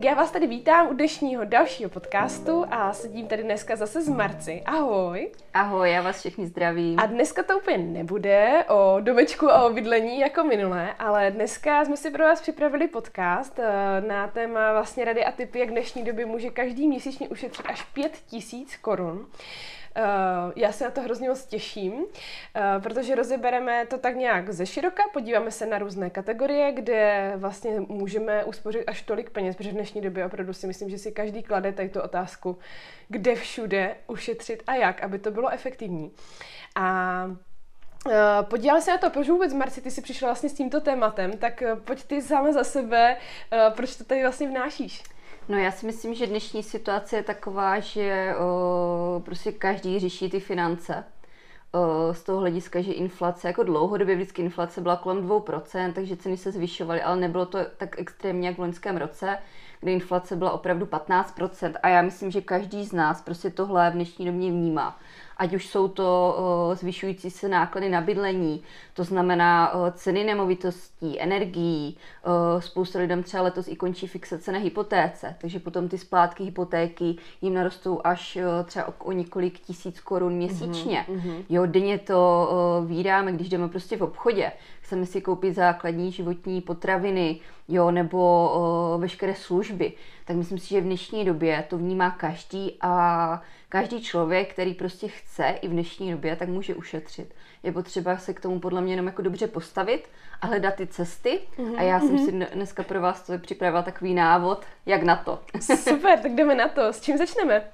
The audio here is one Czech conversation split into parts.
Já vás tady vítám u dnešního dalšího podcastu a sedím tady dneska zase s Marci. Ahoj. Ahoj, já vás všichni zdravím. A dneska to úplně nebude o domečku a o bydlení jako minule, ale dneska jsme si pro vás připravili podcast eh, na téma vlastně rady a typy, jak v dnešní době může každý měsíčně ušetřit až 5000 korun. Uh, já se na to hrozně moc těším, uh, protože rozebereme to tak nějak ze široka, podíváme se na různé kategorie, kde vlastně můžeme uspořit až tolik peněz, protože v dnešní době opravdu si myslím, že si každý klade tady tu otázku, kde všude ušetřit a jak, aby to bylo efektivní. A Uh, podívala se na to, proč vůbec, Marci, ty jsi přišla vlastně s tímto tématem, tak pojď ty sama za sebe, proč to tady vlastně vnášíš? No já si myslím, že dnešní situace je taková, že o, prostě každý řeší ty finance. O, z toho hlediska, že inflace, jako dlouhodobě vždycky inflace byla kolem 2%, takže ceny se zvyšovaly, ale nebylo to tak extrémně jak v loňském roce, kdy inflace byla opravdu 15%. A já myslím, že každý z nás prostě tohle v dnešní době vnímá ať už jsou to zvyšující se náklady na bydlení, to znamená ceny nemovitostí, energií, spousta lidem třeba letos i končí fixace na hypotéce, takže potom ty splátky hypotéky jim narostou až třeba o několik tisíc korun měsíčně. Mm-hmm. Jo, denně to vídáme, když jdeme prostě v obchodě, chceme si koupit základní životní potraviny, jo, nebo o, veškeré služby, tak myslím si, že v dnešní době to vnímá každý a každý člověk, který prostě chce i v dnešní době, tak může ušetřit. Je potřeba se k tomu podle mě jenom jako dobře postavit a hledat ty cesty. Mm-hmm. A já jsem mm-hmm. si dneska pro vás to připravila takový návod, jak na to. Super, tak jdeme na to. S čím začneme?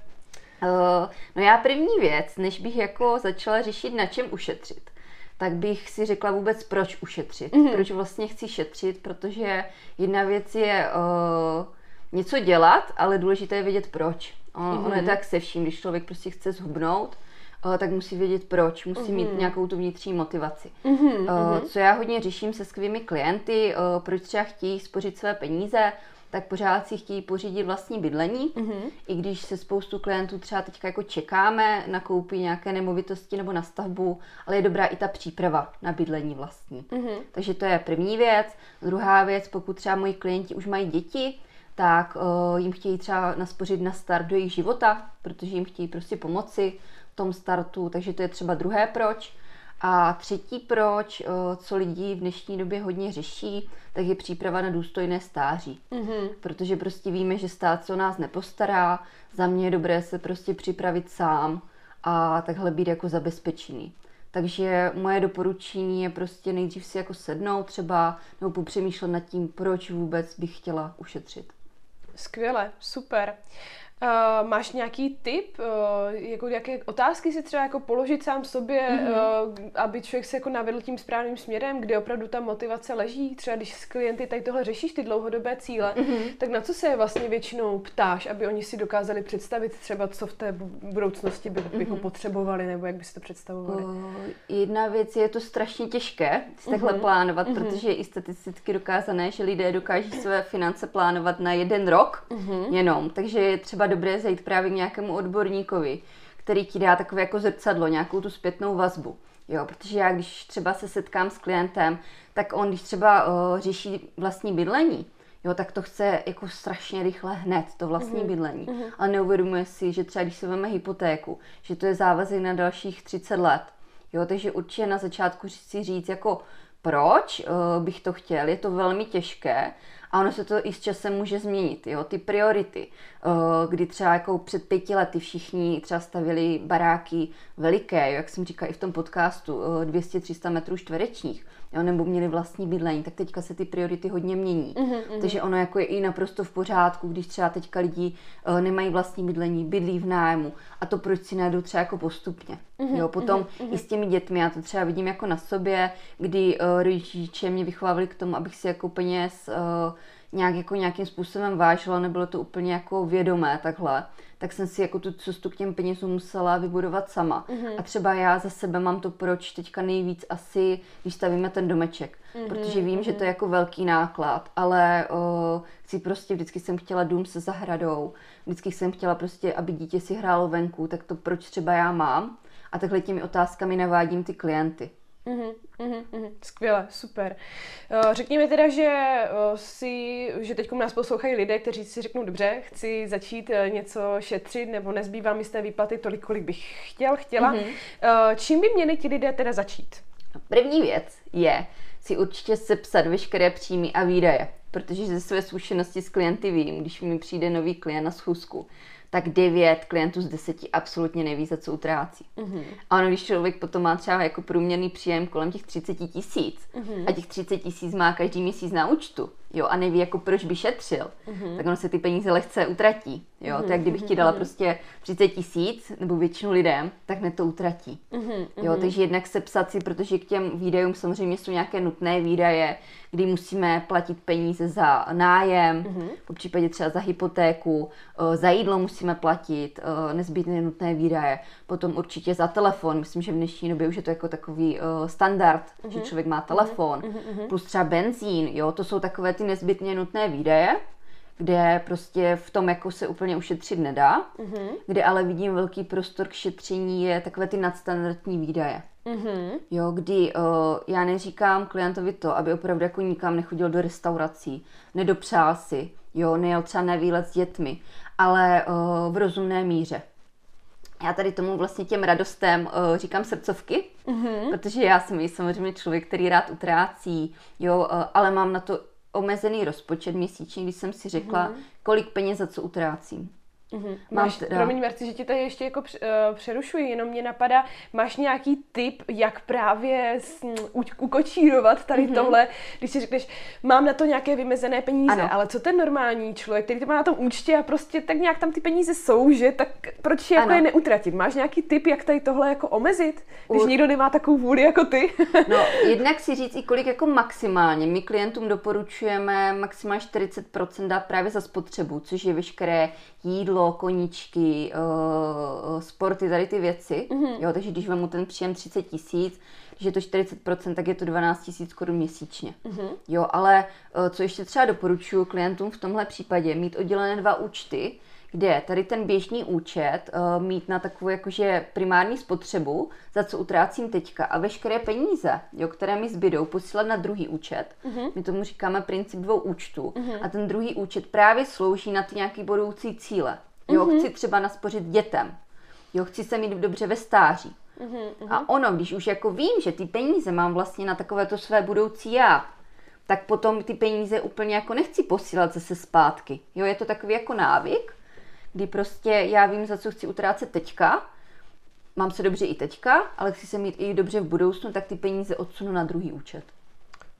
Uh, no já první věc, než bych jako začala řešit, na čem ušetřit, tak bych si řekla vůbec, proč ušetřit. Mm-hmm. Proč vlastně chci šetřit, protože jedna věc je uh, něco dělat, ale důležité je vědět proč. Ono, mm-hmm. ono je mhm. tak se vším, když člověk prostě chce zhubnout, uh, tak musí vědět proč, musí mm-hmm. mít mhm. nějakou tu vnitřní motivaci. Mm-hmm. Uh, co já hodně řeším se skvělými klienty, uh, proč třeba chtějí spořit své peníze, tak pořád si chtějí pořídit vlastní bydlení, mm-hmm. i když se spoustu klientů třeba teďka jako čekáme na koupí nějaké nemovitosti nebo na stavbu, ale je dobrá i ta příprava na bydlení vlastní. Mm-hmm. Takže to je první věc. Druhá věc, pokud třeba moji klienti už mají děti, tak uh, jim chtějí třeba naspořit na start do jejich života, protože jim chtějí prostě pomoci v tom startu, takže to je třeba druhé proč. A třetí proč, uh, co lidi v dnešní době hodně řeší, tak je příprava na důstojné stáří. Mm-hmm. Protože prostě víme, že stát se o nás nepostará, za mě je dobré se prostě připravit sám a takhle být jako zabezpečený. Takže moje doporučení je prostě nejdřív si jako sednout třeba nebo popřemýšlet nad tím, proč vůbec bych chtěla ušetřit. Skvěle, super. Uh, máš nějaký tip, uh, jako jaké otázky si třeba jako položit sám sobě, mm-hmm. uh, aby člověk se jako navedl tím správným směrem, kde opravdu ta motivace leží? Třeba když s klienty tady tohle řešíš, ty dlouhodobé cíle, mm-hmm. tak na co se vlastně většinou ptáš, aby oni si dokázali představit třeba, co v té budoucnosti by mm-hmm. jako potřebovali, nebo jak by si to představovali? Uh, jedna věc je to strašně těžké si takhle mm-hmm. plánovat, mm-hmm. protože je i statisticky dokázané, že lidé dokáží své finance plánovat na jeden rok mm-hmm. jenom, takže je třeba dobré zajít právě k nějakému odborníkovi, který ti dá takové jako zrcadlo, nějakou tu zpětnou vazbu. Jo, protože já když třeba se setkám s klientem, tak on, když třeba uh, řeší vlastní bydlení, jo, tak to chce jako strašně rychle hned, to vlastní mm-hmm. bydlení. Mm-hmm. Ale neuvědomuje si, že třeba když se veme hypotéku, že to je závazek na dalších 30 let. Jo, takže určitě na začátku si říct, jako proč uh, bych to chtěl, je to velmi těžké a ono se to i s časem může změnit, jo, ty priority, uh, kdy třeba jako před pěti lety všichni třeba stavili baráky veliké, jak jsem říkala i v tom podcastu, uh, 200-300 metrů čtverečních, jo, nebo měli vlastní bydlení, tak teďka se ty priority hodně mění. Mm-hmm. Takže ono jako je i naprosto v pořádku, když třeba teďka lidi uh, nemají vlastní bydlení, bydlí v nájmu a to proč si najdou třeba jako postupně. Mm-hmm. Jo, potom mm-hmm. i s těmi dětmi, já to třeba vidím jako na sobě, kdy uh, rodiče mě vychovávali k tomu, abych si jako peněz uh, nějak jako nějakým způsobem vážila, nebylo to úplně jako vědomé takhle, tak jsem si jako tu cestu k těm penězům musela vybudovat sama. Mm-hmm. A třeba já za sebe mám to proč teďka nejvíc asi, když stavíme ten domeček, mm-hmm. protože vím, mm-hmm. že to je jako velký náklad, ale o, chci prostě, vždycky jsem chtěla dům se zahradou, vždycky jsem chtěla prostě, aby dítě si hrálo venku, tak to proč třeba já mám. A takhle těmi otázkami navádím ty klienty. Mm-hmm. Mm-hmm, skvěle, super. Uh, řekni mi teda, že uh, si, že teď nás poslouchají lidé, kteří si řeknou, dobře, chci začít uh, něco šetřit, nebo nezbývá mi z té výplaty tolik, kolik bych chtěl, chtěla. Mm-hmm. Čím by měli ti lidé teda začít? První věc je si určitě sepsat veškeré příjmy a výdaje, protože ze své zkušenosti s klienty vím, když mi přijde nový klient na schůzku, tak 9 klientů z 10 absolutně neví, za co utrácí. Mm-hmm. A ono, když člověk potom má třeba jako průměrný příjem kolem těch 30 tisíc mm-hmm. a těch 30 tisíc má každý měsíc na účtu, jo, a neví, jako proč by šetřil, mm-hmm. tak ono se ty peníze lehce utratí, jo, mm-hmm. tak kdybych ti dala mm-hmm. prostě 30 tisíc, nebo většinu lidem, tak ne to utratí, mm-hmm. jo, takže jednak sepsat si, protože k těm výdajům samozřejmě jsou nějaké nutné výdaje, kdy musíme platit peníze za nájem, mm-hmm. po případě třeba za hypotéku, eh, za jídlo musíme platit, eh, nezbytně nutné výdaje, potom určitě za telefon, myslím, že v dnešní době už je to jako takový eh, standard, mm-hmm. že člověk má telefon, mm-hmm. plus třeba benzín, jo, to jsou takové ty nezbytně nutné výdaje, kde prostě v tom jako se úplně ušetřit nedá, mm-hmm. kde ale vidím velký prostor k šetření je takové ty nadstandardní výdaje. Mm-hmm. Jo, kdy uh, já neříkám klientovi to, aby opravdu jako nikam nechodil do restaurací, nedopřál si, jo, nejel třeba na výlet s dětmi, ale uh, v rozumné míře. Já tady tomu vlastně těm radostem uh, říkám srdcovky, mm-hmm. protože já jsem samozřejmě člověk, který rád utrácí, jo, uh, ale mám na to omezený rozpočet měsíční, když jsem si řekla, mm-hmm. kolik peněz za co utrácím. Mm-hmm. Máš, teda... Promiň, Marci, že ti tady ještě jako uh, přerušuji, jenom mě napadá, máš nějaký tip, jak právě s, u, ukočírovat tady mm-hmm. tohle, když si řekneš, mám na to nějaké vymezené peníze, ano. ale co ten normální člověk, který to má na tom účtě a prostě tak nějak tam ty peníze jsou, že, tak proč je, jako je neutratit? Máš nějaký tip, jak tady tohle jako omezit, když u... nikdo nemá takovou vůli jako ty? no, jednak si říct i kolik jako maximálně. My klientům doporučujeme maximálně 40% dát právě za spotřebu, což je veškeré jídlo, koníčky, uh, sporty, tady ty věci. Mm-hmm. Jo, takže když vemu ten příjem 30 tisíc, když je to 40%, tak je to 12 tisíc korun měsíčně. Mm-hmm. Jo, ale uh, co ještě třeba doporučuji klientům v tomhle případě, mít oddělené dva účty, kde tady ten běžný účet uh, mít na takovou jakože primární spotřebu, za co utrácím teďka a veškeré peníze, jo, které mi zbydou, posílat na druhý účet. Uh-huh. My tomu říkáme princip dvou účtů. Uh-huh. A ten druhý účet právě slouží na ty nějaký budoucí cíle. Jo, uh-huh. chci třeba naspořit dětem. Jo, chci se mít dobře ve stáří. Uh-huh. A ono, když už jako vím, že ty peníze mám vlastně na takovéto své budoucí já, tak potom ty peníze úplně jako nechci posílat zase zpátky. Jo, je to takový jako návyk, kdy prostě já vím, za co chci utrácet teďka, mám se dobře i teďka, ale chci se mít i dobře v budoucnu, tak ty peníze odsunu na druhý účet.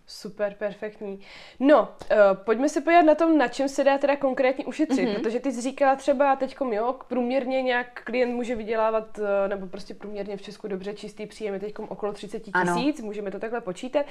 Super, perfektní. No, uh, pojďme se podívat na tom, na čem se dá teda konkrétně ušetřit, mm-hmm. protože ty jsi říkala třeba teď, jo, průměrně nějak klient může vydělávat, uh, nebo prostě průměrně v Česku dobře čistý příjem je teď okolo 30 tisíc, můžeme to takhle počítat.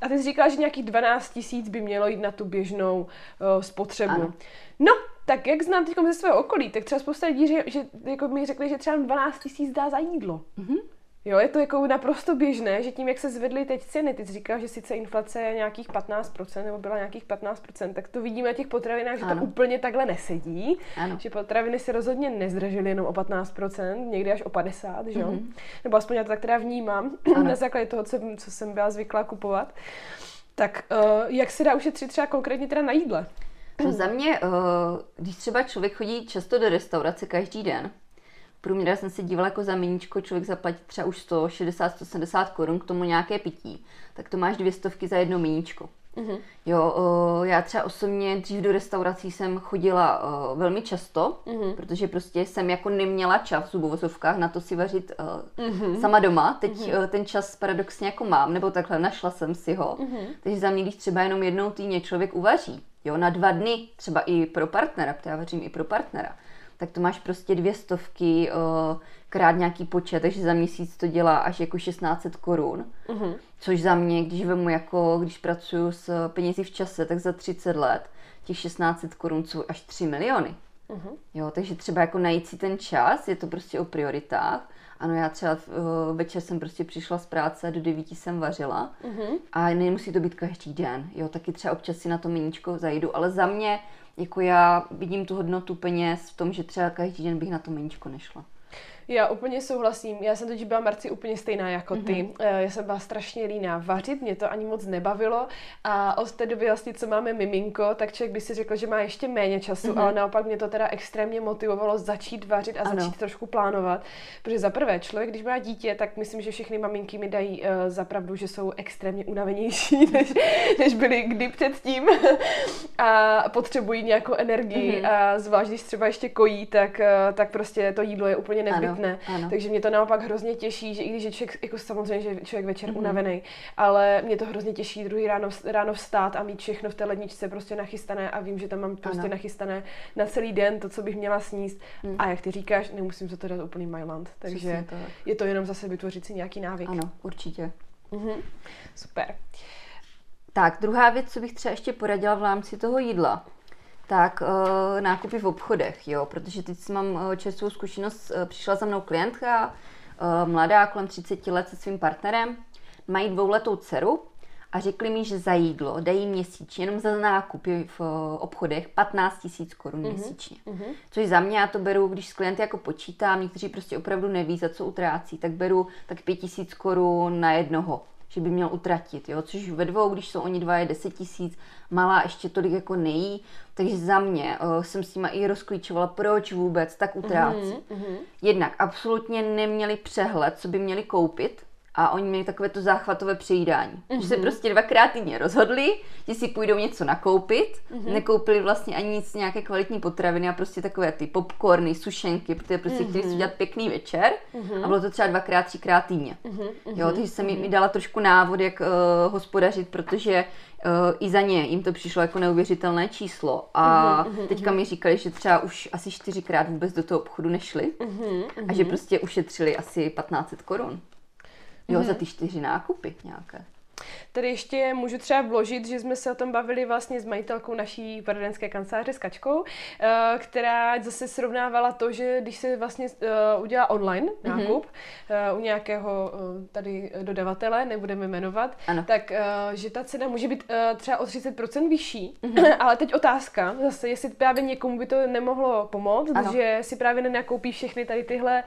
A ty jsi říkala, že nějakých 12 tisíc by mělo jít na tu běžnou uh, spotřebu. Ano. No, tak jak znám teď ze svého okolí, tak třeba spousta lidí, že, že jako mi řekli, že třeba 12 tisíc dá za jídlo. Mm-hmm. Jo, je to jako naprosto běžné, že tím, jak se zvedly teď ceny, ty jsi říkal, že sice inflace je nějakých 15%, nebo byla nějakých 15%, tak to vidíme na těch potravinách, že ano. to úplně takhle nesedí. Ano. Že potraviny se rozhodně nezdražily jenom o 15%, někdy až o 50%, že jo? Mm-hmm. Nebo aspoň já to tak teda vnímám, ano. na základě toho, co, co jsem byla zvyklá kupovat. Tak uh, jak se dá ušetřit třeba konkrétně teda na jídle? No za mě, uh, když třeba člověk chodí často do restaurace každý den, průměr jsem se dívala jako za miníčko, člověk zaplatí třeba už 160-170 korun k tomu nějaké pití, tak to máš dvě stovky za jedno miníčko. Mm-hmm. Jo, uh, já třeba osobně dřív do restaurací jsem chodila uh, velmi často, mm-hmm. protože prostě jsem jako neměla čas v zubovozovkách na to si vařit uh, mm-hmm. sama doma. Teď mm-hmm. uh, ten čas paradoxně jako mám, nebo takhle našla jsem si ho. Mm-hmm. Takže za mě, když třeba jenom jednou týdně člověk uvaří, jo, na dva dny, třeba i pro partnera, protože já vařím i pro partnera, tak to máš prostě dvě stovky uh, krát nějaký počet, takže za měsíc to dělá až jako 1600 korun. Uh-huh. Což za mě, když vemu jako, když pracuju s penězi v čase, tak za 30 let těch 1600 korun jsou až 3 miliony. Uh-huh. Jo, takže třeba jako najít si ten čas, je to prostě o prioritách. Ano, já třeba uh, večer jsem prostě přišla z práce, do devíti jsem vařila uh-huh. a nemusí to být každý den. Jo, taky třeba občas si na to miníčko zajdu, ale za mě jako já vidím tu hodnotu peněz v tom, že třeba každý den bych na to meničko nešla. Já úplně souhlasím. Já jsem totiž byla Marci úplně stejná jako ty. Mm-hmm. Já jsem byla strašně líná vařit, mě to ani moc nebavilo a od té doby vlastně, co máme miminko, tak člověk by si řekl, že má ještě méně času, mm-hmm. ale naopak mě to teda extrémně motivovalo začít vařit a ano. začít trošku plánovat. Protože za prvé, člověk, když má dítě, tak myslím, že všechny maminky mi dají uh, za pravdu, že jsou extrémně unavenější, než, než byly kdy předtím a potřebují nějakou energii mm-hmm. a zvlášť, když třeba ještě kojí, tak, uh, tak prostě to jídlo je úplně nezbytné nezbytné. Ano. Takže mě to naopak hrozně těší, že i když je člověk, jako samozřejmě, že člověk večer mm-hmm. unavený, ale mě to hrozně těší druhý ráno, ráno vstát a mít všechno v té ledničce prostě nachystané a vím, že tam mám prostě ano. nachystané na celý den to, co bych měla sníst. Mm. A jak ty říkáš, nemusím se to dát úplný Myland. Takže to. je to jenom zase vytvořit si nějaký návyk. Ano, určitě. Mm-hmm. Super. Tak, druhá věc, co bych třeba ještě poradila v rámci toho jídla, tak uh, nákupy v obchodech, jo, protože teď mám uh, čerstvou zkušenost, uh, přišla za mnou klientka, uh, mladá, kolem 30 let se svým partnerem, mají dvouletou dceru a řekli mi, že za jídlo dají měsíčně, jenom za nákupy v obchodech 15 tisíc korun mm-hmm. měsíčně. Mm-hmm. Což za mě já to beru, když s klienty jako počítám, někteří prostě opravdu neví, za co utrácí, tak beru tak 5 tisíc korun na jednoho že by měl utratit, jo? což ve dvou, když jsou oni dva, je 10 tisíc, malá ještě tolik jako nejí, takže za mě uh, jsem s nima i rozklíčovala, proč vůbec tak utrácí. Mm-hmm. Jednak absolutně neměli přehled, co by měli koupit, a oni měli takové to záchvatové přejídání. Mm-hmm. Že se mhm. prostě dvakrát týdně rozhodli, že si půjdou něco nakoupit, mm-hmm. nekoupili vlastně ani nic, nějaké kvalitní potraviny a prostě takové ty popcorny, sušenky, protože prostě mm-hmm. chtěli si udělat pěkný večer mm-hmm. a bylo to třeba dvakrát, třikrát týdně. Mm-hmm. Jo, takže jsem mi, mi dala trošku návod, jak uh, hospodařit, protože uh, i za ně jim to přišlo jako neuvěřitelné číslo a mm-hmm. teďka mi říkali, že třeba už asi čtyřikrát vůbec do toho obchodu nešli mm-hmm. a že prostě ušetřili asi 1500 korun. Jo, mm-hmm. za ty čtyři nákupy nějaké. Tady ještě můžu třeba vložit, že jsme se o tom bavili vlastně s majitelkou naší poradenské kanceláře s Kačkou, eh, která zase srovnávala to, že když se vlastně eh, udělá online mhm. nákup mm-hmm. u nějakého tady dodavatele, nebudeme jmenovat, ano. tak že ta cena může být třeba o 30% vyšší. Mm-hmm. Ale teď otázka, zase jestli právě někomu by to nemohlo pomoct, ano. že si právě nenakoupí všechny tady tyhle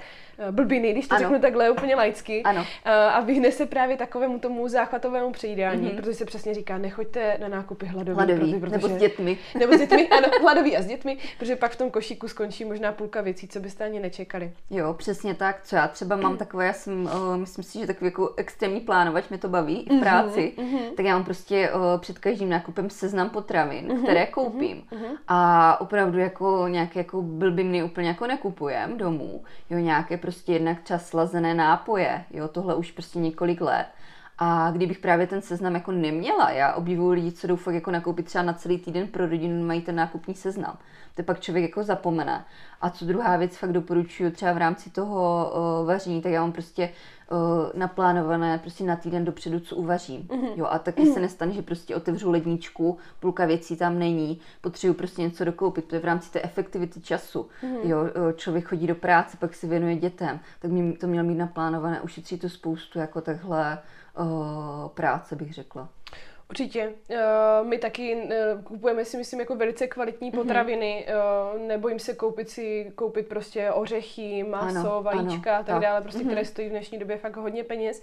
blbiny, když to ano. řeknu takhle úplně laicky, ano. a vyhne se právě takovému tomu záchvatovému přejídání, mm-hmm. protože se přesně říká, nechoďte na nákupy hladový. hladový protože, nebo s dětmi. Nebo s dětmi, ano, hladový a s dětmi, protože pak v tom košíku skončí možná půlka věcí, co byste ani nečekali. Jo, přesně tak, co já třeba mám takové, já jsem, uh, myslím si, že takový jako extrémní plánovač mě to baví i v mhm, práci, mm-hmm. tak já mám prostě uh, před každým nákupem seznam potravin, mm-hmm. které koupím mm-hmm. a opravdu jako nějaké jako blbiny úplně jako nekupujem domů, jo, nějaké prostě jednak čas slazené nápoje, jo, tohle už prostě několik let a kdybych právě ten seznam jako neměla, já obdivuju lidi, co jdou fakt jako nakoupit třeba na celý týden pro rodinu, mají ten nákupní seznam. To pak člověk jako zapomene. A co druhá věc, fakt doporučuju třeba v rámci toho uh, vaření, tak já mám prostě uh, naplánované prostě na týden dopředu, co uvařím. Mm-hmm. Jo, a taky mm-hmm. se nestane, že prostě otevřu ledničku, půlka věcí tam není, potřebuji prostě něco dokoupit, to je v rámci té efektivity času. Mm-hmm. Jo, člověk chodí do práce, pak se věnuje dětem, tak mi to měl mít naplánované, ušetří to spoustu jako takhle práce, bych řekla. Určitě. Uh, my taky uh, kupujeme si, myslím, jako velice kvalitní mhm. potraviny. Mm-hmm. Uh, nebojím se koupit si, koupit prostě ořechy, maso, ano, vajíčka a tak tak dále, prostě, mm-hmm. které stojí v dnešní době fakt hodně peněz.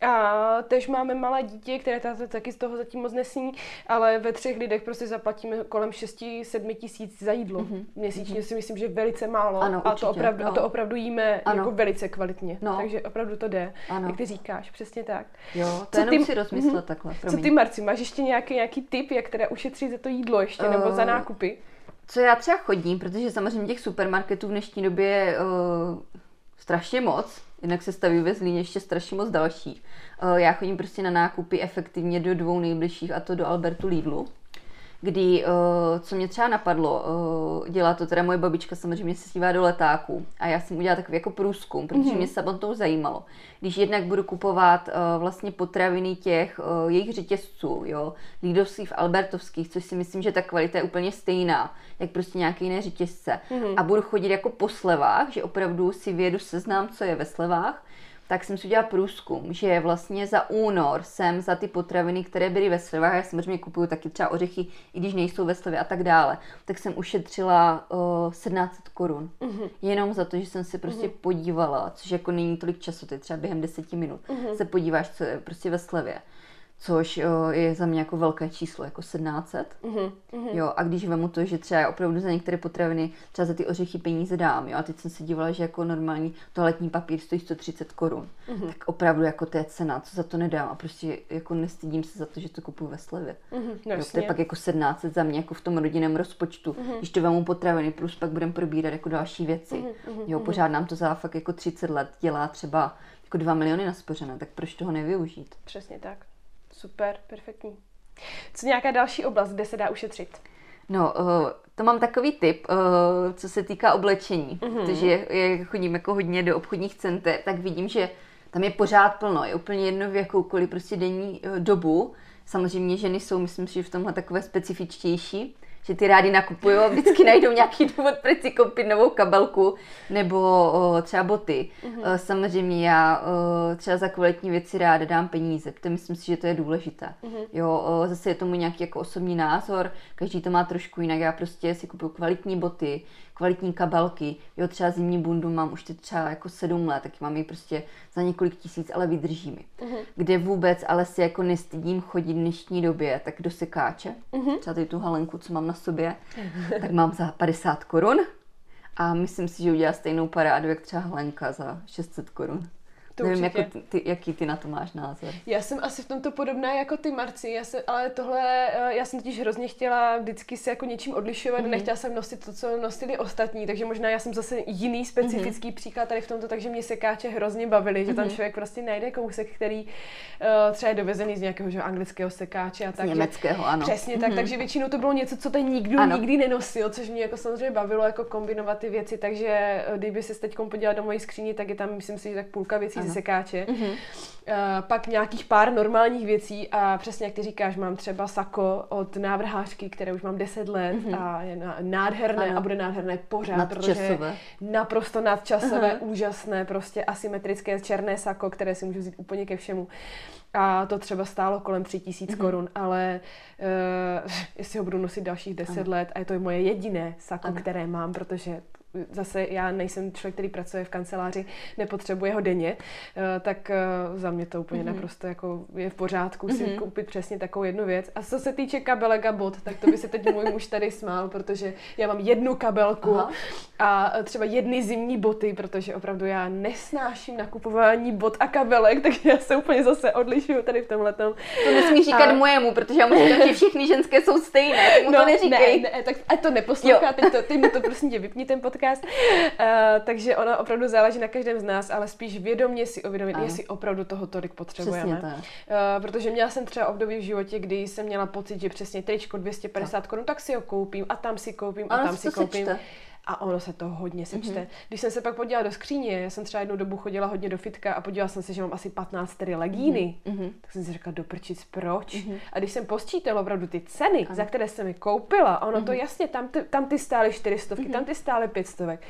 A tež máme malé dítě, které tato taky z toho zatím moc nesní, ale ve třech lidech prostě zaplatíme kolem 6-7 tisíc za jídlo. Mm-hmm. Měsíčně mm-hmm. si myslím, že velice málo. Ano, a, to opravdu, no. a to opravdu jíme ano. jako velice kvalitně. No. Takže opravdu to jde, ano. jak ty říkáš, přesně tak. Jo, to co jenom ty, si rozmyslet mm-hmm. takhle. Promiň. Co ty, Marci, máš ještě nějaký, nějaký tip, jak teda ušetřit za to jídlo ještě, uh, nebo za eh, nákupy? Co já třeba chodím, protože samozřejmě těch supermarketů v dnešní době je uh, strašně moc, jinak se staví ve Zlíně ještě strašně moc dalších. Uh, já chodím prostě na nákupy efektivně do dvou nejbližších, a to do Albertu Lidlu kdy, uh, co mě třeba napadlo, uh, dělá to teda moje babička samozřejmě se dívá do letáků a já jsem udělala takový jako průzkum, protože mm-hmm. mě samotnou zajímalo. Když jednak budu kupovat uh, vlastně potraviny těch uh, jejich řetězců, jo, Lidovských, Albertovských, což si myslím, že ta kvalita je úplně stejná, jak prostě nějaké jiné řetězce. Mm-hmm. A budu chodit jako po slevách, že opravdu si vědu seznám, co je ve slevách, tak jsem si udělala průzkum, že vlastně za únor jsem za ty potraviny, které byly ve slevách, já samozřejmě kupuju taky třeba ořechy, i když nejsou ve slevě a tak dále, tak jsem ušetřila uh, 1700 korun. Uh-huh. Jenom za to, že jsem se prostě uh-huh. podívala, což jako není tolik času, to je třeba během deseti minut, uh-huh. se podíváš, co je prostě ve slevě což o, je za mě jako velké číslo, jako 1700. Mm-hmm. Jo, a když vemu to, že třeba opravdu za některé potraviny, třeba za ty ořechy peníze dám, jo, a teď jsem se dívala, že jako normální toaletní papír stojí 130 korun, mm-hmm. tak opravdu jako to je cena, co za to nedám a prostě jako nestydím se za to, že to kupuju ve slevě. Mm-hmm, jo, to je pak jako 1700 za mě jako v tom rodinném rozpočtu, mm-hmm. když to vemu potraviny, plus pak budeme probírat jako další věci. Mm-hmm, jo, pořád nám to za fakt jako 30 let dělá třeba jako 2 miliony naspořené, tak proč toho nevyužít? Přesně tak. Super, perfektní. Co nějaká další oblast, kde se dá ušetřit? No, uh, to mám takový tip, uh, co se týká oblečení, mm-hmm. protože jak chodím jako hodně do obchodních center, tak vidím, že tam je pořád plno, je úplně jedno v jakoukoliv prostě denní uh, dobu. Samozřejmě ženy jsou, myslím si, že v tomhle takové specifičtější, že ty rádi nakupují a vždycky najdou nějaký důvod, proč si koupit novou kabelku nebo o, třeba boty. Mm-hmm. Samozřejmě já o, třeba za kvalitní věci ráda dám peníze, protože myslím si, že to je důležité. Mm-hmm. Jo, o, zase je tomu nějaký jako osobní názor, každý to má trošku jinak. Já prostě si kupuju kvalitní boty, kvalitní kabelky. Jo, třeba zimní bundu mám už teď třeba jako sedm let, tak mám ji prostě za několik tisíc, ale vydrží mi. Uh-huh. Kde vůbec ale si jako nestydím chodit v dnešní době, tak do sekáče. Uh-huh. Třeba tady tu halenku, co mám na sobě, tak mám za 50 korun. A myslím si, že udělá stejnou parádu, jak třeba Helenka za 600 korun. To Nevím, jako ty, jaký ty na to máš názor. Já jsem asi v tomto podobná jako ty, Marci, já se, ale tohle, eh, já jsem totiž hrozně chtěla vždycky se jako něčím odlišovat, mm-hmm. nechtěla jsem nosit to, co nosili ostatní, takže možná já jsem zase jiný specifický mm-hmm. příklad tady v tomto, takže mě sekáče hrozně bavily, že mm-hmm. tam mhm. člověk prostě najde kousek, který uh, třeba je dovezený z nějakého že, anglického sekáče a tak. Z německého, ano. Přesně mm-hmm. tak, mhm. takže většinou to bylo něco, co ten nikdo ano. nikdy nenosil, což mě jako samozřejmě bavilo jako kombinovat ty věci, takže eh, kdyby se teď podíval do mojí skříni, tak je tam, myslím si, že tak půlka věcí ano. Ze sekáče. Mm-hmm. Uh, pak nějakých pár normálních věcí a přesně jak ty říkáš, mám třeba sako od návrhářky, které už mám 10 let mm-hmm. a je nádherné ano. a bude nádherné pořád, nadčasové. protože naprosto nadčasové, uh-huh. úžasné, prostě asymetrické černé sako, které si můžu vzít úplně ke všemu. A to třeba stálo kolem 3000 mm-hmm. korun, ale uh, jestli ho budu nosit dalších 10 ano. let a je to moje jediné sako, ano. které mám, protože zase já nejsem člověk, který pracuje v kanceláři, nepotřebuje ho denně, eh, tak eh, za mě to úplně mm-hmm. naprosto jako je v pořádku mm-hmm. si koupit přesně takovou jednu věc. A co se týče kabelek a bot, tak to by se teď můj muž tady smál, protože já mám jednu kabelku Aha. a třeba jedny zimní boty, protože opravdu já nesnáším nakupování bot a kabelek, takže já se úplně zase odlišuju tady v tomhle. To nesmíš říkat a... mojemu, protože já musím říkat, že všechny ženské jsou stejné, mu no, to neříkej. Ne, ne, tak a to neposlouchá, teď to, ty mu to prosím tě vypni ten podcast podcast. Uh, takže ono opravdu záleží na každém z nás, ale spíš vědomě si uvědomit, ano. jestli opravdu toho tolik potřebujeme. Uh, protože měla jsem třeba období v životě, kdy jsem měla pocit, že přesně tričko 250 korun, tak si ho koupím a tam si koupím a tam si koupím. Sečte. A ono se to hodně sečte. Mm-hmm. Když jsem se pak podívala do skříně, já jsem třeba jednu dobu chodila hodně do fitka a podívala jsem se, že mám asi 15 tedy legíny, mm-hmm. tak jsem si řekla, doprčit, proč? Mm-hmm. A když jsem posčítala opravdu ty ceny, ano. za které jsem mi koupila, ono mm-hmm. to jasně, tam ty, tam ty stály 400, mm-hmm. tam ty stály 500.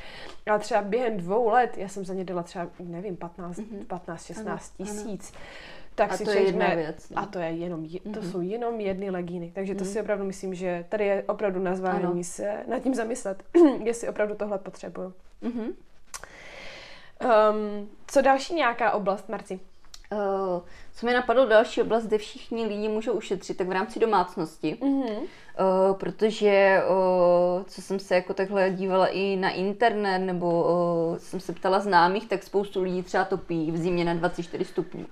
A třeba během dvou let, já jsem za ně dala třeba, nevím, 15, mm-hmm. 15 16 tisíc. Ano tak a si to je jedna věc. No. A to je jenom, to mm-hmm. jsou jenom jedny legíny. Takže to mm-hmm. si opravdu myslím, že tady je opravdu na zvážení se nad tím zamyslet, jestli opravdu tohle potřebuju. Mm-hmm. Um, co další nějaká oblast, Marci? Uh, co mi napadlo další oblast, kde všichni lidi můžou ušetřit, tak v rámci domácnosti. Mm-hmm. Uh, protože uh, co jsem se jako takhle dívala i na internet, nebo uh, jsem se ptala známých, tak spoustu lidí třeba topí v zimě na 24 stupňů.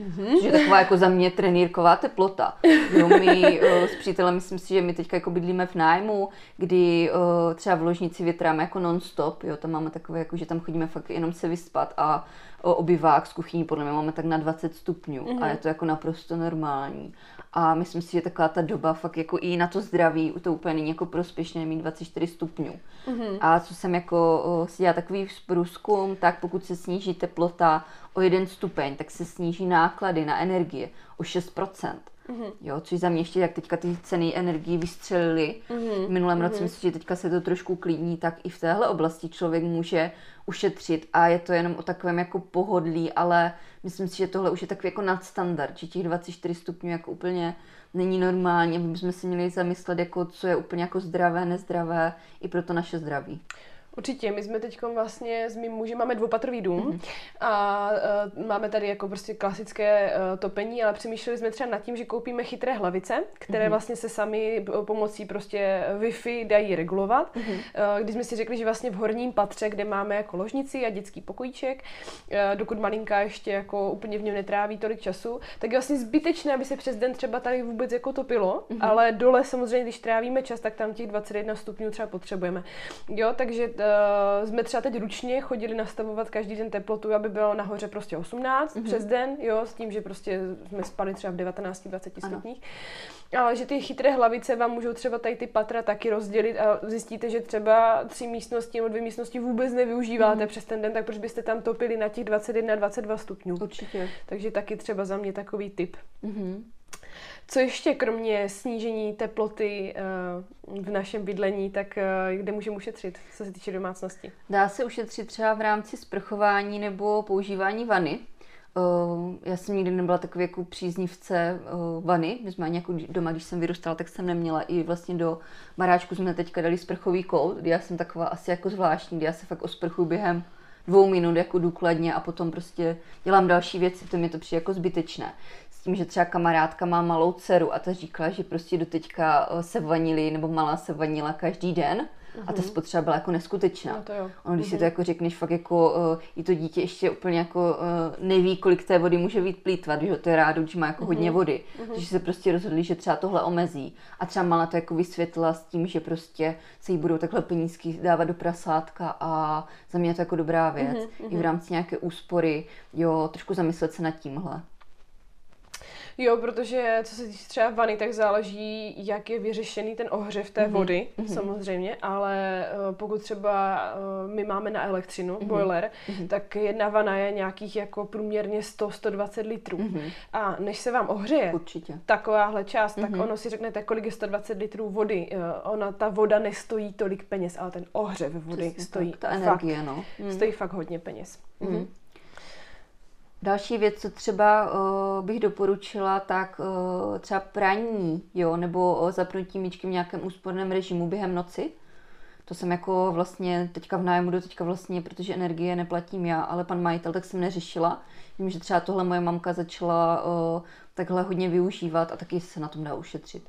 Mm-hmm. Což je taková jako za mě trenýrková teplota. Jo, my uh, s přítelem, myslím si, že my teďka jako bydlíme v nájmu, kdy uh, třeba v ložnici větráme jako non-stop, jo, tam máme takové, jako, že tam chodíme fakt jenom se vyspat a uh, obyvák z kuchyní podle mě máme tak na 20 stupňů mm-hmm. a je to jako naprosto normální. A myslím si, že taková ta doba fakt jako i na to zdraví, to úplně není jako prospěšné mít 24 stupňů. Mm-hmm. A co jsem jako uh, si dělala takový průzkum, tak pokud se sníží teplota o jeden stupeň, tak se sníží náklady na energie o 6%. Mm-hmm. Jo, což za mě ještě, jak teďka ty ceny energii vystřelily mm-hmm. v minulém mm-hmm. roce, myslím, že teďka se to trošku klidní, tak i v téhle oblasti člověk může ušetřit a je to jenom o takovém jako pohodlí, ale myslím si, že tohle už je takový jako nadstandard, že těch 24 stupňů jako úplně není normální, aby jsme si měli zamyslet, jako co je úplně jako zdravé, nezdravé i pro to naše zdraví. Určitě, my jsme teď vlastně s mým mužem máme dvoupatrový dům mm-hmm. a uh, máme tady jako prostě klasické uh, topení, ale přemýšleli jsme třeba nad tím, že koupíme chytré hlavice, které mm-hmm. vlastně se sami pomocí prostě Wi-Fi dají regulovat. Mm-hmm. Uh, když jsme si řekli, že vlastně v horním patře, kde máme jako ložnici a dětský pokojíček, uh, dokud malinká ještě jako úplně v něm netráví tolik času, tak je vlastně zbytečné, aby se přes den třeba tady vůbec jako topilo, mm-hmm. ale dole samozřejmě, když trávíme čas, tak tam těch 21 stupňů třeba potřebujeme. Jo, takže uh, jsme třeba teď ručně chodili nastavovat každý den teplotu, aby bylo nahoře prostě 18 mm-hmm. přes den, jo, s tím, že prostě jsme spali třeba v 19-20 stupních. Ale že ty chytré hlavice vám můžou třeba tady ty patra taky rozdělit a zjistíte, že třeba tři místnosti nebo dvě místnosti vůbec nevyužíváte mm-hmm. přes ten den, tak proč byste tam topili na těch 21-22 stupňů. Určitě. Takže taky třeba za mě takový tip. Mm-hmm. Co ještě kromě snížení teploty eh, v našem bydlení, tak eh, kde můžeme ušetřit, co se týče domácnosti? Dá se ušetřit třeba v rámci sprchování nebo používání vany. Eh, já jsem nikdy nebyla takový jako příznivce vany. Ani jako doma, když jsem vyrůstala, tak jsem neměla. I vlastně do baráčku jsme teďka dali sprchový kout, já jsem taková asi jako zvláštní, kdy já se fakt osprchuji během dvou minut jako důkladně a potom prostě dělám další věci, to mi to přijde jako zbytečné s tím, že třeba kamarádka má malou dceru a ta říkala, že prostě doteďka eh, se vanili nebo malá se vanila každý den. Uh-huh. A ta mhm. spotřeba byla jako neskutečná. No to jo. Ono, když uh-huh. si to mhm. jako řekneš, fakt jako uh, i to dítě ještě úplně jako uh, neví, kolik té vody může být plítvat, že to je rádo, že má jako hodně vody. Uh-huh. Takže se prostě rozhodli, že třeba tohle omezí. A třeba malá to jako vysvětlila s tím, že prostě se jí budou takhle penízky dávat do prasátka a za mě je to jako dobrá věc. I v rámci nějaké úspory, jo, trošku zamyslet se nad tímhle. Jo, protože co se týče třeba vany, tak záleží, jak je vyřešený ten ohřev té mm-hmm. vody, mm-hmm. samozřejmě, ale uh, pokud třeba uh, my máme na elektřinu, mm-hmm. boiler, mm-hmm. tak jedna vana je nějakých jako průměrně 100-120 litrů. Mm-hmm. A než se vám ohřeje Určitě. takováhle část, mm-hmm. tak mhm. ono si řeknete, kolik je 120 litrů vody. Uh, ona, ta voda nestojí tolik peněz, ale ten ohřev vody Přesně stojí tak, ta energie, fakt, no. Mm. stojí fakt hodně peněz. Mm-hmm. Další věc, co třeba uh, bych doporučila, tak uh, třeba praní, jo, nebo uh, zapnutí míčky v nějakém úsporném režimu během noci. To jsem jako vlastně teďka v nájmu do teďka vlastně, protože energie neplatím já, ale pan majitel, tak jsem neřešila. Vím, že třeba tohle moje mamka začala uh, takhle hodně využívat a taky se na tom dá ušetřit.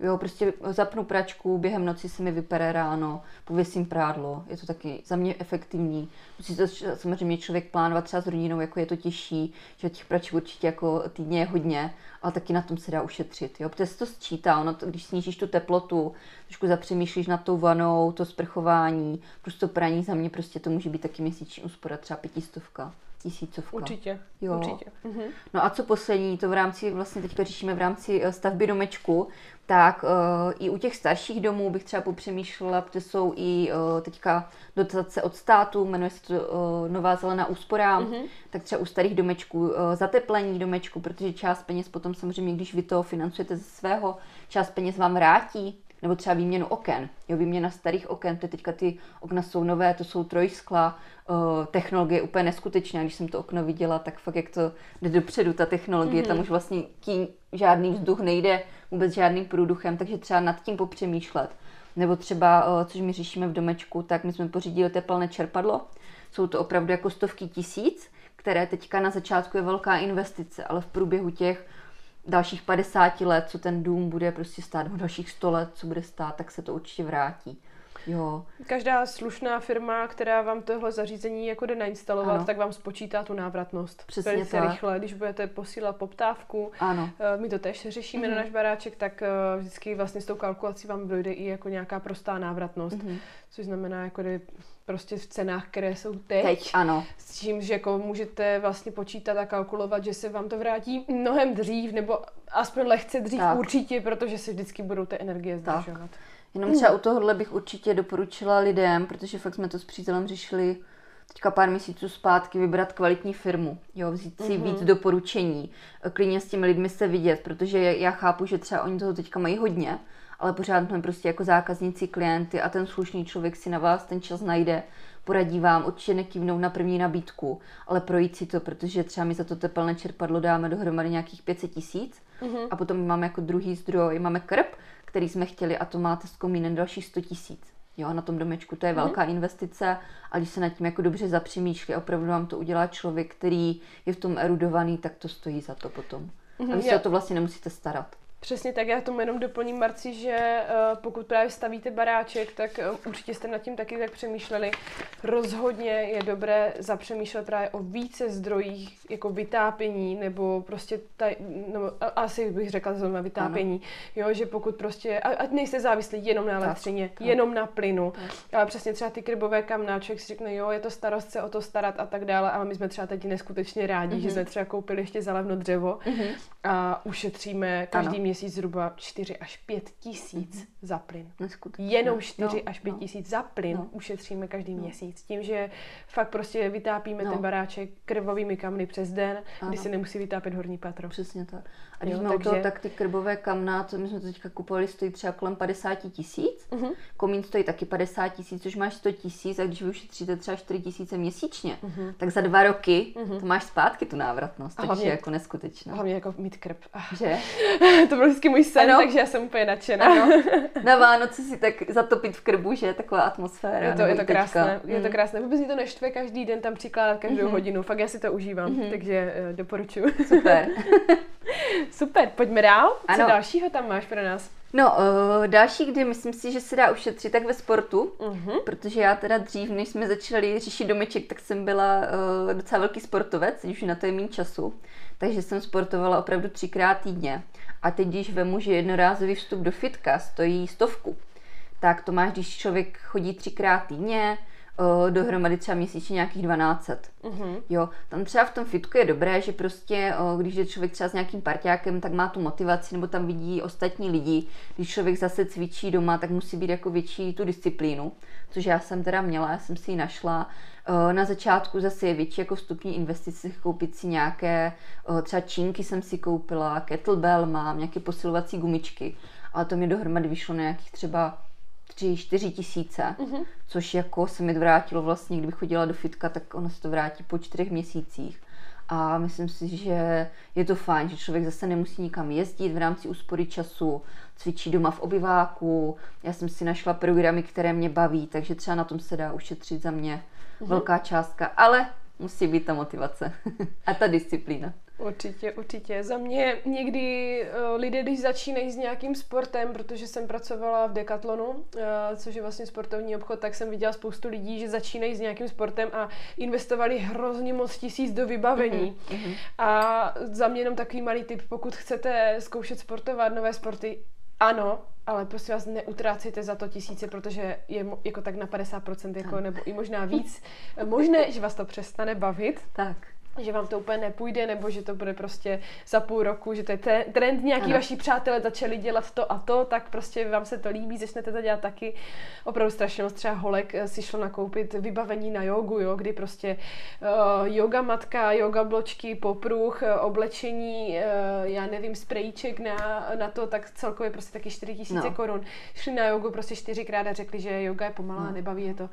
Jo, prostě zapnu pračku, během noci se mi vypere ráno, pověsím prádlo, je to taky za mě efektivní. Musí to samozřejmě člověk plánovat třeba s rodinou, jako je to těžší, že těch praček určitě jako týdně je hodně, ale taky na tom se dá ušetřit. Jo, protože se to sčítá, ono to, když snížíš tu teplotu, trošku zapřemýšlíš nad tou vanou, to sprchování, prostě praní, za mě prostě to může být taky měsíční úspora, třeba pětistovka tisícovka. Určitě, jo. určitě. Mhm. No a co poslední, to v rámci, vlastně teďka řešíme v rámci eh, stavby domečku, tak uh, i u těch starších domů bych třeba popřemýšlela, protože jsou i uh, teďka dotace od státu, jmenuje se to uh, Nová zelená úspora, mm-hmm. tak třeba u starých domečků uh, zateplení domečku, protože část peněz potom samozřejmě, když vy to financujete ze svého, část peněz vám vrátí, nebo třeba výměnu oken. Jo, výměna starých oken, to teďka ty okna jsou nové, to jsou trojskla, uh, technologie úplně neskutečná. Když jsem to okno viděla, tak fakt jak to jde dopředu, ta technologie, mm-hmm. tam už vlastně tím žádný vzduch nejde vůbec žádným průduchem, takže třeba nad tím popřemýšlet. Nebo třeba, uh, což my řešíme v domečku, tak my jsme pořídili teplné čerpadlo. Jsou to opravdu jako stovky tisíc, které teďka na začátku je velká investice, ale v průběhu těch dalších 50 let, co ten dům bude prostě stát, nebo dalších 100 let, co bude stát, tak se to určitě vrátí. Jo. Každá slušná firma, která vám tohle zařízení jako jde nainstalovat, ano. tak vám spočítá tu návratnost. Přesně Velice tak. rychle, když budete posílat poptávku. Ano. Eh, my to tež řešíme mm-hmm. na náš baráček, tak eh, vždycky vlastně s tou kalkulací vám dojde i jako nějaká prostá návratnost. Mm-hmm. Což znamená, jako prostě v cenách, které jsou teď. Teď, ano. S tím, že jako můžete vlastně počítat a kalkulovat, že se vám to vrátí mnohem dřív, nebo aspoň lehce dřív tak. určitě, protože se vždycky budou ty energie zdržovat. Jenom třeba u tohohle bych určitě doporučila lidem, protože fakt jsme to s přítelem řešili teďka pár měsíců zpátky vybrat kvalitní firmu, jo, vzít si mm-hmm. víc doporučení, klidně s těmi lidmi se vidět, protože já chápu, že třeba oni toho teďka mají hodně, ale pořád jsme prostě jako zákazníci, klienty a ten slušný člověk si na vás ten čas najde, poradí vám, určitě nekývnou na první nabídku, ale projít si to, protože třeba my za to tepelné čerpadlo dáme dohromady nějakých 500 tisíc mm-hmm. a potom máme jako druhý zdroj, máme krb, který jsme chtěli a to máte s komínem dalších 100 tisíc. Jo, na tom domečku to je mm-hmm. velká investice a když se nad tím jako dobře zapřemýšlí, opravdu vám to udělá člověk, který je v tom erudovaný, tak to stojí za to potom. Mm-hmm, a vy se o to vlastně nemusíte starat. Přesně tak, já tomu jenom doplním, Marci, že uh, pokud právě stavíte baráček, tak uh, určitě jste nad tím taky tak přemýšleli. Rozhodně je dobré zapřemýšlet právě o více zdrojích jako vytápění, nebo prostě, taj, no, asi bych řekla zrovna vytápění, ano. jo, že pokud prostě, ať nejste závislí jenom na elektřině, tak, jenom na plynu, tak. ale přesně třeba ty krybové kamnáček si řekne, jo, je to starost se o to starat a tak dále, ale my jsme třeba teď neskutečně rádi, mm-hmm. že mhm. jsme třeba koupili ještě zalevno dřevo mm-hmm. a ušetříme každý měsíc zhruba 4 až 5 tisíc mm-hmm. za plyn. Neskutečně. Jenom 4 no, až 5 no. tisíc za plyn no. ušetříme každý no. měsíc. Tím, že fakt prostě vytápíme no. ten baráček krvovými kamny přes den, ano. kdy si nemusí vytápět horní patro. Přesně tak. A když jo, jsme takže... toho, tak ty krbové kamna, co my jsme to teďka kupovali, stojí třeba kolem 50 tisíc. Uh-huh. Komín stojí taky 50 tisíc, což máš 100 tisíc a když ušetříte třeba 4 tisíce měsíčně, uh-huh. tak za dva roky uh-huh. to máš zpátky tu návratnost, takže hlavně, je jako neskutečná. Hlavně jako mít krb. Ah. Že? to byl vždycky můj sen, ano. takže já jsem úplně nadšená. Ano. Na Vánoce si tak zatopit v krbu, že je taková atmosféra. Je to, je to krásné, mm. je to krásné. Vůbec mě to neštve každý den tam přikládat každou mm-hmm. hodinu, fakt já si to užívám, mm-hmm. takže uh, doporučuji. Super. Super, pojďme dál. Co ano. dalšího tam máš pro nás? No, uh, další, kdy myslím si, že se dá ušetřit, tak ve sportu, uh-huh. protože já teda dřív, než jsme začali řešit domeček, tak jsem byla uh, docela velký sportovec, už na to je méně času, takže jsem sportovala opravdu třikrát týdně. A teď, když vemu, že jednorázový vstup do fitka stojí stovku, tak to máš, když člověk chodí třikrát týdně, uh, dohromady třeba měsíčně nějakých 12. Mm-hmm. Jo, tam třeba v tom fitku je dobré, že prostě, uh, když je člověk třeba s nějakým parťákem, tak má tu motivaci, nebo tam vidí ostatní lidi. Když člověk zase cvičí doma, tak musí být jako větší tu disciplínu, což já jsem teda měla, já jsem si ji našla. Uh, na začátku zase je větší jako vstupní investice, koupit si nějaké, uh, třeba čínky jsem si koupila, kettlebell mám, nějaké posilovací gumičky, ale to mi dohromady vyšlo na nějakých třeba 3-4 tisíce, mm-hmm. což jako se mi vrátilo vlastně, kdybych chodila do fitka, tak ono se to vrátí po čtyřech měsících. A myslím si, že je to fajn, že člověk zase nemusí nikam jezdit v rámci úspory času, cvičí doma v obyváku. Já jsem si našla programy, které mě baví, takže třeba na tom se dá ušetřit za mě mm-hmm. velká částka, ale musí být ta motivace a ta disciplína. Určitě, určitě. Za mě někdy uh, lidé, když začínají s nějakým sportem, protože jsem pracovala v Decathlonu, uh, což je vlastně sportovní obchod, tak jsem viděla spoustu lidí, že začínají s nějakým sportem a investovali hrozně moc tisíc do vybavení. Mm-hmm. A za mě jenom takový malý tip, pokud chcete zkoušet sportovat nové sporty, ano, ale prosím vás, neutrácejte za to tisíce, protože je jako tak na 50%, jako, nebo i možná víc možné, že vás to přestane bavit. Tak že vám to úplně nepůjde, nebo že to bude prostě za půl roku, že to je trend, nějaký ano. vaši přátelé začali dělat to a to, tak prostě vám se to líbí, začnete to dělat taky. Opravdu strašně moc třeba holek eh, si šlo nakoupit vybavení na jogu, jo, kdy prostě uh, yoga matka, yoga bločky, popruh, eh, oblečení, uh, já nevím, sprejček na, na to, tak celkově prostě taky 4 tisíce no. korun. Šli na jogu prostě čtyřikrát a řekli, že yoga je pomalá, no. nebaví je to.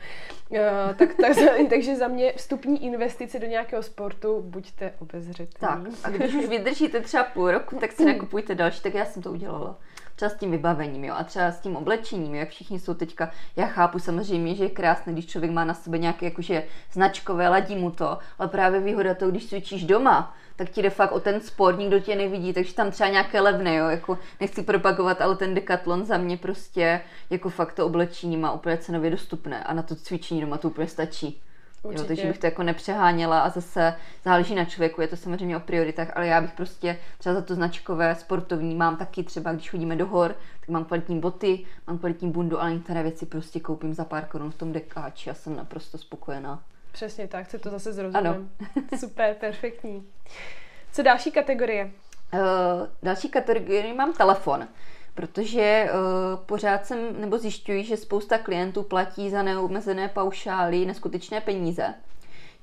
Uh, tak, tak, takže za mě vstupní investice do nějakého sportu buďte obezřetní. Tak, a když už vydržíte třeba půl roku, tak si nakupujte další, tak já jsem to udělala. Třeba s tím vybavením, jo, a třeba s tím oblečením, jak všichni jsou teďka, já chápu samozřejmě, že je krásné, když člověk má na sebe nějaké jakože značkové, ladí mu to, ale právě výhoda toho, když cvičíš doma, tak ti jde fakt o ten sport, nikdo tě nevidí, takže tam třeba nějaké levné, jo, jako nechci propagovat, ale ten Decathlon za mě prostě jako fakt to oblečení má úplně cenově dostupné a na to cvičení doma to úplně stačí. Jo, takže bych to jako nepřeháněla a zase záleží na člověku, je to samozřejmě o prioritách, ale já bych prostě třeba za to značkové, sportovní, mám taky třeba, když chodíme do hor, tak mám kvalitní boty, mám kvalitní bundu, ale některé věci prostě koupím za pár korun v tom dekáči a jsem naprosto spokojená. Přesně tak, se to zase zrozumím. Ano. Super, perfektní. Co další kategorie? Uh, další kategorie mám telefon protože uh, pořád jsem, nebo zjišťuji, že spousta klientů platí za neomezené paušály neskutečné peníze.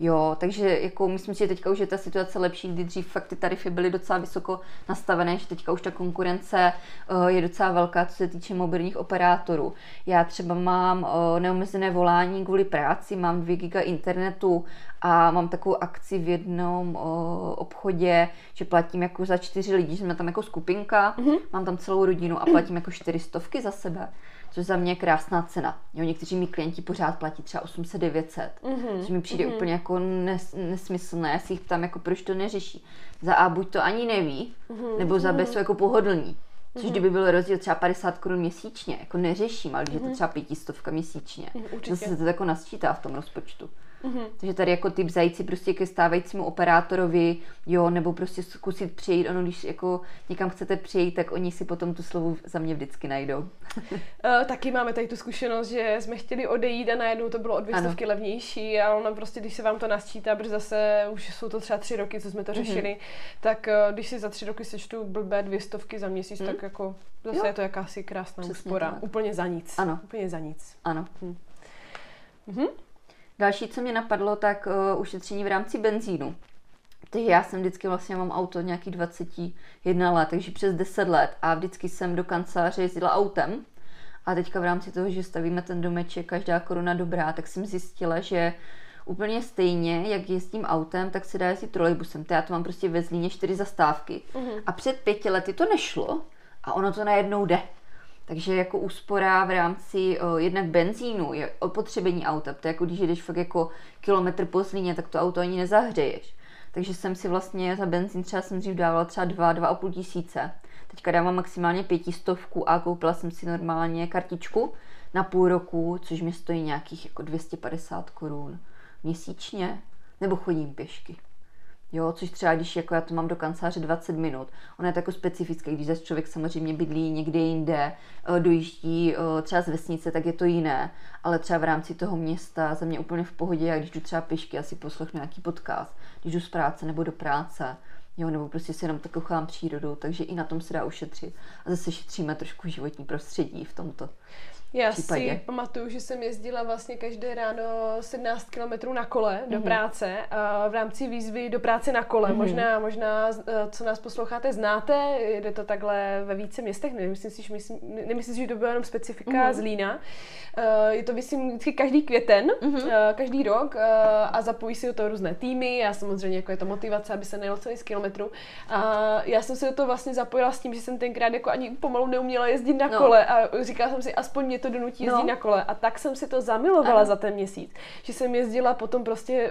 Jo, takže jako myslím si, že teďka už je ta situace lepší, kdy dřív fakt ty tarify byly docela vysoko nastavené, že teďka už ta konkurence uh, je docela velká, co se týče mobilních operátorů. Já třeba mám uh, neomezené volání kvůli práci, mám 2 giga internetu a mám takovou akci v jednom o, obchodě, že platím jako za čtyři lidi, že jsme tam jako skupinka, mm-hmm. mám tam celou rodinu a platím jako čtyři stovky za sebe což za mě je krásná cena. Jo, někteří mi klienti pořád platí třeba 800-900, mm-hmm. což mi přijde mm-hmm. úplně jako nes, nesmyslné. Já si jich tam jako proč to neřeší. Za A buď to ani neví, mm-hmm. nebo za B jsou jako pohodlní. Což mm-hmm. kdyby byl rozdíl třeba 50 korun měsíčně, jako neřeším, ale když mm-hmm. je to mhm. třeba pětistovka měsíčně, mm, zase se to jako nasčítá v tom rozpočtu. Mm-hmm. Takže tady jako typ zajít si prostě ke stávajícímu operátorovi, jo, nebo prostě zkusit přijít, ono když jako někam chcete přijít, tak oni si potom tu slovu za mě vždycky najdou. uh, taky máme tady tu zkušenost, že jsme chtěli odejít a najednou to bylo o dvě stovky levnější a ono prostě, když se vám to nasčítá, protože zase už jsou to třeba tři roky, co jsme to mhm. řešili, mm-hmm. tak uh, když si za tři roky sečtu blbé dvě stovky za měsíc, mm. tak jako zase jo. je to jakási krásná Přesně úspora. Tak. Úplně za nic. Ano. Úplně za nic. Ano. Hm. Mm-hmm. Další, co mě napadlo, tak uh, ušetření v rámci benzínu. Takže já jsem vždycky vlastně mám auto nějaký 21 let, takže přes 10 let a vždycky jsem do kanceláře jezdila autem. A teďka v rámci toho, že stavíme ten domeček, každá koruna dobrá, tak jsem zjistila, že úplně stejně, jak jezdím autem, tak se dá jezdit trolejbusem. To já to mám prostě ve Zlíně čtyři zastávky. Mm-hmm. A před pěti lety to nešlo a ono to najednou jde. Takže jako úspora v rámci o, jednak benzínu je opotřebení auta. To je jako když jdeš fakt jako kilometr po Zlíně, tak to auto ani nezahřeješ. Takže jsem si vlastně za benzín třeba jsem dřív dávala třeba 2, 2,5 tisíce. Teďka dávám maximálně pětistovku a koupila jsem si normálně kartičku na půl roku, což mi stojí nějakých jako 250 korun měsíčně, nebo chodím pěšky. Jo, což třeba, když jako já to mám do kanceláře 20 minut, ono je to jako specifické, když zase člověk samozřejmě bydlí někde jinde, eh, dojíždí eh, třeba z vesnice, tak je to jiné, ale třeba v rámci toho města za mě úplně v pohodě, jak když jdu třeba pěšky, asi poslechnu nějaký podcast, když jdu z práce nebo do práce, jo, nebo prostě si jenom tak kochám přírodu, takže i na tom se dá ušetřit. A zase šetříme trošku životní prostředí v tomto. Já případě. si pamatuju, že jsem jezdila vlastně každé ráno 17 km na kole do mm-hmm. práce a v rámci výzvy do práce na kole. Mm-hmm. Možná, možná, eh, co nás posloucháte, znáte, jde to takhle ve více městech, nemyslím si, že, myslím, nemyslím si, že to bylo jenom specifika mm-hmm. z Lína. Eh, je to, myslím, vždycky každý květen, mm-hmm. každý rok a zapojí si do toho různé týmy. Já samozřejmě, jako je to motivace, aby se nejel celý z kilometru. A já jsem se do toho vlastně zapojila s tím, že jsem tenkrát jako ani pomalu neuměla jezdit na no. kole a říkala jsem si, aspoň mě to donutí jezdit no. na kole. A tak jsem si to zamilovala ano. za ten měsíc. Že jsem jezdila potom prostě,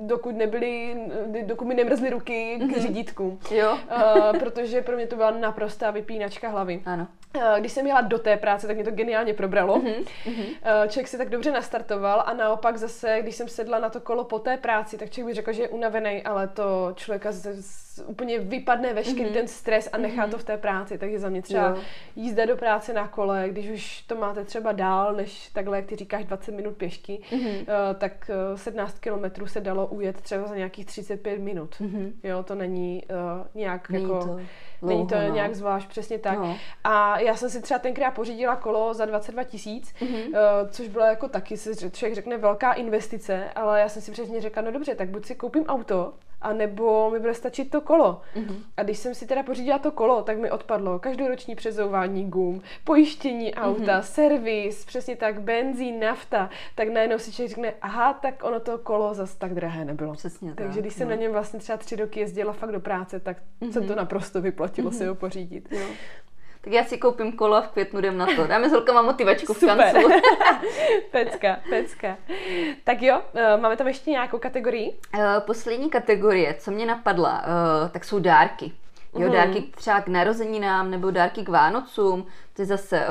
dokud nebyly, dokud mi nemrzly ruky k mm-hmm. řídítku. Jo. uh, protože pro mě to byla naprostá vypínačka hlavy. Ano. Uh, když jsem jela do té práce, tak mě to geniálně probralo. Mm-hmm. Člověk se tak dobře nastartoval a naopak zase, když jsem sedla na to kolo po té práci, tak člověk by řekl, že je unavený, ale to člověka z, z, úplně vypadne veškerý mm-hmm. ten stres a nechá mm-hmm. to v té práci. Takže za mě třeba jo. jízda do práce na kole, když už to máte třeba dál, než takhle, jak ty říkáš, 20 minut pěšky, mm-hmm. tak uh, 17 kilometrů se dalo ujet třeba za nějakých 35 minut. Mm-hmm. Jo, to není uh, nějak není jako... To. Není to no. nějak zvlášť, přesně tak. No. A já jsem si třeba tenkrát pořídila kolo za 22 tisíc, mm-hmm. uh, což byla jako taky, si člověk řekne, velká investice, ale já jsem si přesně řekla, no dobře, tak buď si koupím auto, a nebo mi bude stačit to kolo. Mm-hmm. A když jsem si teda pořídila to kolo, tak mi odpadlo každoroční přezouvání gum, pojištění auta, mm-hmm. servis, přesně tak, benzín, nafta, tak najednou si člověk řekne, aha, tak ono to kolo zas tak drahé nebylo. Přesně tak. Takže když jsem no. na něm vlastně třeba tři roky jezdila fakt do práce, tak mm-hmm. se to naprosto vyplatilo mm-hmm. si ho pořídit. Jo tak já si koupím kolo a v květnu jdem na to. Dáme s holkama motivačku v kanclu. pecka, pecka. Tak jo, eh, máme tam ještě nějakou kategorii? Eh, poslední kategorie, co mě napadla, eh, tak jsou dárky. Jo, mm. dárky třeba k narozeninám nebo dárky k Vánocům. To je zase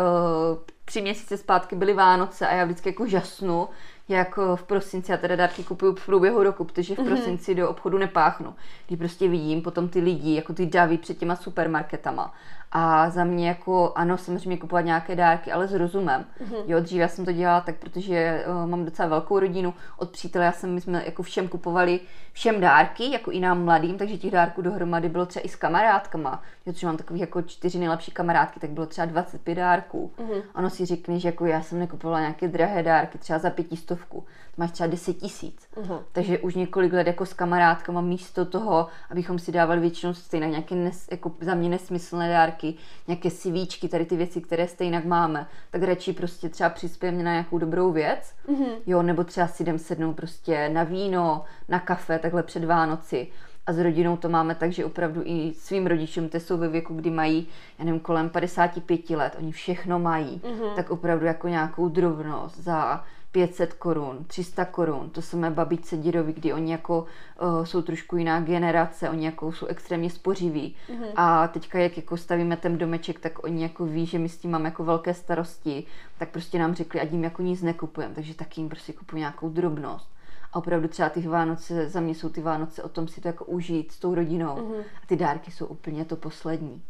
tři měsíce zpátky byly Vánoce a já vždycky jako žasnu, jak v prosinci, já teda dárky kupuju v průběhu roku, protože v mhm. prosinci do obchodu nepáchnu. Když prostě vidím potom ty lidi, jako ty davy před těma supermarketama A za mě jako, ano, samozřejmě kupovat nějaké dárky, ale s rozumem. Mm-hmm. Jo, dřív já jsem to dělala tak, protože uh, mám docela velkou rodinu. Od přítele já jsem, my jsme jako všem kupovali všem dárky, jako i nám mladým, takže těch dárků dohromady bylo třeba i s kamarádkama. Protože mám takových jako čtyři nejlepší kamarádky, tak bylo třeba 25 dárků. Mm-hmm. Ono si řekne, že jako já jsem nekupovala nějaké drahé dárky, třeba za pětistovku. Máš třeba 10 tisíc. Mm-hmm. Takže už několik let jako s kamarádkama místo toho, abychom si dávali většinou stejně nějaké nes, jako za mě nesmyslné dárky, nějaké sivíčky, tady ty věci, které stejně máme, tak radši prostě třeba přispějeme na nějakou dobrou věc, mm-hmm. jo, nebo třeba si jdem sednout prostě na víno, na kafe, takhle před Vánoci. A s rodinou to máme tak, že opravdu i svým rodičům, ty jsou ve věku, kdy mají, já nevím, kolem 55 let, oni všechno mají, mm-hmm. tak opravdu jako nějakou drobnost za 500 korun, 300 korun, to jsou mé babičce, dědovi, kdy oni jako uh, jsou trošku jiná generace, oni jako jsou extrémně spořiví mm-hmm. a teďka jak jako stavíme ten domeček, tak oni jako ví, že my s tím máme jako velké starosti, tak prostě nám řekli, ať jim jako nic nekupujeme, takže taky jim prostě kupují nějakou drobnost. A opravdu třeba ty Vánoce, za mě jsou ty Vánoce o tom si to jako užít s tou rodinou. Mm-hmm. A ty dárky jsou úplně to poslední.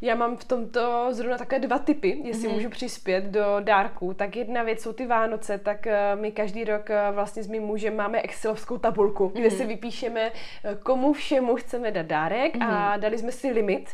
Já mám v tomto zrovna také dva typy, jestli mm-hmm. můžu přispět do dárků. Tak jedna věc jsou ty Vánoce, tak uh, my každý rok uh, vlastně s mým mužem máme excelovskou tabulku, mm-hmm. kde si vypíšeme, uh, komu všemu chceme dát dárek mm-hmm. a dali jsme si limit.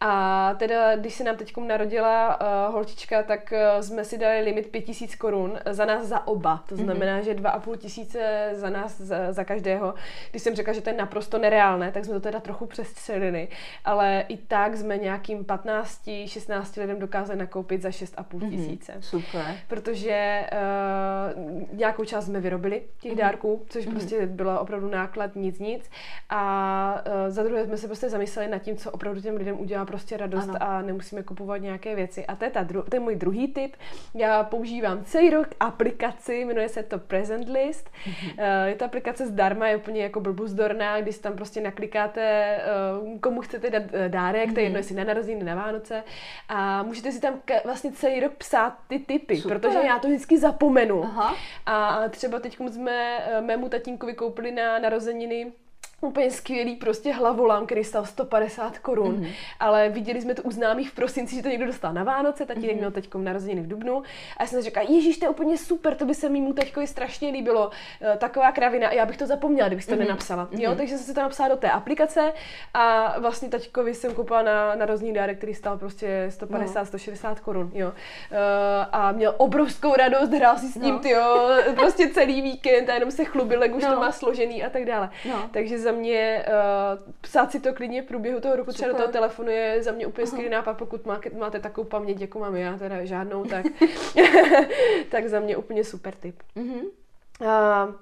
A teda, když se nám teď narodila uh, holčička, tak uh, jsme si dali limit 5000 korun za nás za oba. To mhm. znamená, mm-hmm. že 2,5 tisíce za nás, za, za každého. Když jsem řekla, že to je naprosto nereálné, tak jsme to teda trochu přestřelili. Ale i tak jsme nějakým 15, 16 lidem dokázali nakoupit za 6,5 mm-hmm. tisíce. Super. Protože uh, nějakou část jsme vyrobili těch mm-hmm. dárků, což mm-hmm. prostě bylo opravdu náklad nic nic. A uh, za druhé jsme se prostě zamysleli nad tím, co opravdu těm lidem udělá prostě radost ano. a nemusíme kupovat nějaké věci. A to je, ta dru- to je můj druhý tip. Já používám celý rok aplikaci, jmenuje se to Present List. Mm-hmm. Je to aplikace zdarma, je úplně jako blbuzdorná, když tam prostě naklikáte, eh, komu chcete dát eh, dárek, to je jedno, mhm. jestli na narozeniny, na Vánoce. A můžete si tam vlastně celý rok psát ty typy, Super. protože já to vždycky zapomenu. Aha. A třeba teď jsme mému tatínkovi koupili na narozeniny úplně skvělý prostě hlavolám, který stal 150 korun, mm-hmm. ale viděli jsme to u známých v prosinci, že to někdo dostal na Vánoce, tatínek mm-hmm. měl teď narozeniny v Dubnu a já jsem si říkala, ježíš, to je úplně super, to by se mýmu teďkovi strašně líbilo, uh, taková kravina a já bych to zapomněla, kdybych to mm-hmm. nenapsala, jo, mm-hmm. takže jsem si to napsala do té aplikace a vlastně taťkovi jsem koupila na narozený dárek, který stal prostě 150, no. 160 korun, jo, uh, a měl obrovskou radost, hrál si s ním, no. jo, prostě celý víkend a jenom se chlubil, jak už no. to má složený a tak dále, no. takže za mě uh, psát si to klidně v průběhu toho roku, třeba do toho telefonu je za mě úplně skvělý nápad, pokud máte, máte takovou paměť, jako mám já, teda žádnou, tak, tak za mě úplně super tip. Uh-huh. Uh,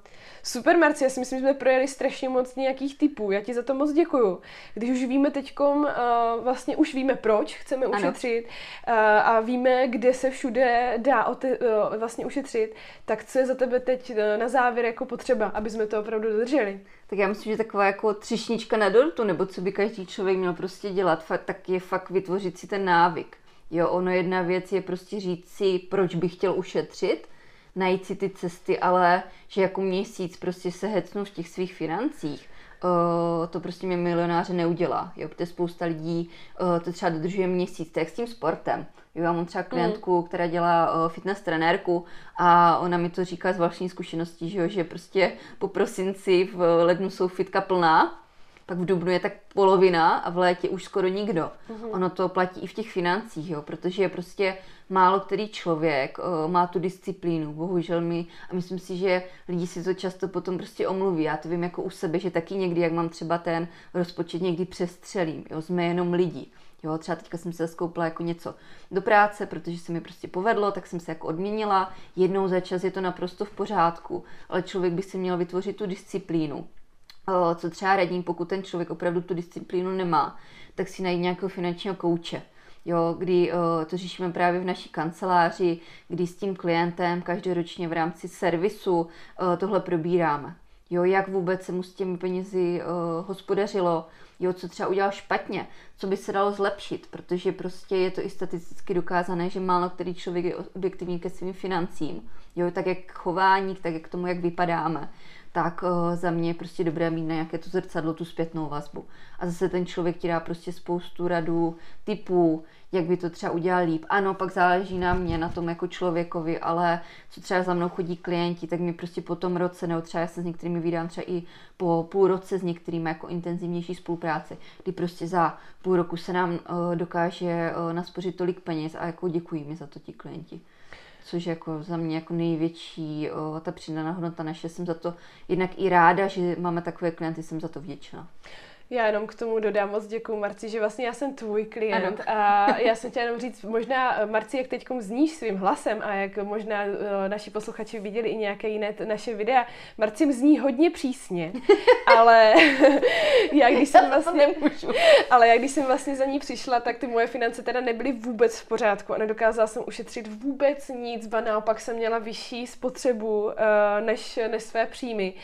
Super, Marci, já si myslím, že jsme projeli strašně moc nějakých typů. Já ti za to moc děkuju. Když už víme teďkom, uh, vlastně už víme, proč chceme ano. ušetřit uh, a víme, kde se všude dá uh, vlastně ušetřit, tak co je za tebe teď uh, na závěr jako potřeba, aby jsme to opravdu dodrželi? Tak já myslím, že taková jako třišnička na dortu, nebo co by každý člověk měl prostě dělat, tak je fakt vytvořit si ten návyk. Jo, ono jedna věc je prostě říct si, proč bych chtěl ušetřit, najít si ty cesty, ale že jako měsíc prostě se hecnu v těch svých financích, Uh, to prostě mě milionáře neudělá, jo, protože spousta lidí uh, to třeba dodržuje měsíc, tak s tím sportem. Jo, já mám třeba klientku, mm. která dělá uh, fitness trenérku a ona mi to říká z vlastní zkušeností, že, jo, že prostě po prosinci v lednu jsou fitka plná pak v dubnu je tak polovina a v létě už skoro nikdo. Mm-hmm. Ono to platí i v těch financích, jo, protože je prostě málo který člověk uh, má tu disciplínu, bohužel mi, a myslím si, že lidi si to často potom prostě omluví. Já to vím jako u sebe, že taky někdy, jak mám třeba ten rozpočet, někdy přestřelím, jo, jsme jenom lidi. Jo, třeba teďka jsem se skoupila jako něco do práce, protože se mi prostě povedlo, tak jsem se jako odměnila. Jednou za čas je to naprosto v pořádku, ale člověk by si měl vytvořit tu disciplínu co třeba radím, pokud ten člověk opravdu tu disciplínu nemá, tak si najít nějakého finančního kouče. Jo, kdy to řešíme právě v naší kanceláři, kdy s tím klientem každoročně v rámci servisu tohle probíráme. Jo, jak vůbec se mu s těmi penězi uh, hospodařilo, jo, co třeba udělal špatně, co by se dalo zlepšit, protože prostě je to i statisticky dokázané, že málo který člověk je objektivní ke svým financím, jo, tak jak chování, tak jak k tomu, jak vypadáme tak uh, za mě je prostě dobré mít na nějaké to zrcadlo, tu zpětnou vazbu. A zase ten člověk ti dá prostě spoustu radů, typů, jak by to třeba udělal líp. Ano, pak záleží na mě, na tom jako člověkovi, ale co třeba za mnou chodí klienti, tak mi prostě po tom roce, nebo třeba já se s některými vydám třeba i po půl roce s některými jako intenzivnější spolupráci, kdy prostě za půl roku se nám uh, dokáže uh, naspořit tolik peněz a jako děkují mi za to ti klienti což je jako za mě jako největší o, ta přidaná hodnota naše. Jsem za to jednak i ráda, že máme takové klienty, jsem za to vděčná. Já jenom k tomu dodám moc děkuji, Marci, že vlastně já jsem tvůj klient ano. a já jsem chtěla jenom říct, možná Marci, jak teď zníš svým hlasem a jak možná uh, naši posluchači viděli i nějaké jiné naše videa, Marci zní hodně přísně, ale já když jsem vlastně, ale já když jsem vlastně za ní přišla, tak ty moje finance teda nebyly vůbec v pořádku a nedokázala jsem ušetřit vůbec nic, ba naopak jsem měla vyšší spotřebu uh, než, než své příjmy.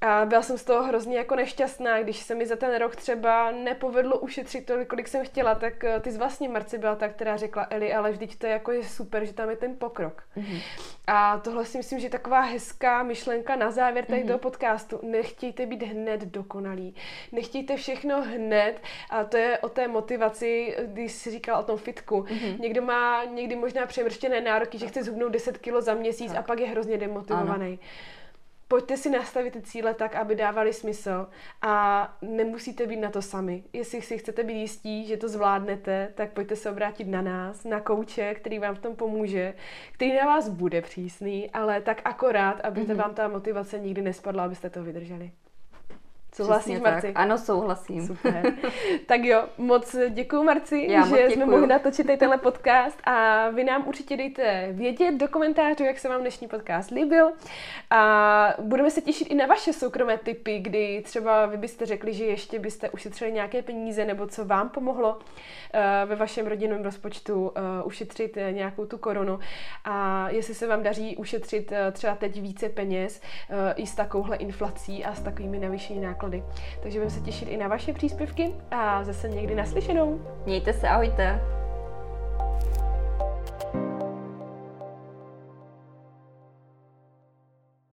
A byla jsem z toho hrozně jako nešťastná, když se mi za ten rok třeba nepovedlo ušetřit tolik, kolik jsem chtěla, tak eh, ty z vlastně Marci byla ta, která řekla Eli, ale vždyť to je jako je super, že tam je ten pokrok. Mm-hmm. A tohle si myslím, že je taková hezká myšlenka na závěr tady mm-hmm. toho podcastu. Nechtějte být hned dokonalí. Nechtějte všechno hned a to je o té motivaci, když jsi říkal o tom fitku. Mm-hmm. Někdo má někdy možná přemrštěné nároky, že chce zhubnout 10 kilo za měsíc tak. a pak je hrozně demotivovaný. Ano pojďte si nastavit ty cíle tak, aby dávali smysl a nemusíte být na to sami. Jestli si chcete být jistí, že to zvládnete, tak pojďte se obrátit na nás, na kouče, který vám v tom pomůže, který na vás bude přísný, ale tak akorát, aby mm-hmm. vám ta motivace nikdy nespadla, abyste to vydrželi. Souhlasíš, Marci? Tak. Ano, souhlasím. Super. tak jo, moc děkuji, Marci, Já že jsme mohli natočit tady tenhle podcast a vy nám určitě dejte vědět do komentářů, jak se vám dnešní podcast líbil a budeme se těšit i na vaše soukromé typy, kdy třeba vy byste řekli, že ještě byste ušetřili nějaké peníze nebo co vám pomohlo uh, ve vašem rodinném rozpočtu uh, ušetřit nějakou tu korunu a jestli se vám daří ušetřit uh, třeba teď více peněz i s takovouhle inflací a s takovými navýšení základy. Takže budeme se těšit i na vaše příspěvky a zase někdy naslyšenou. Mějte se, ahojte.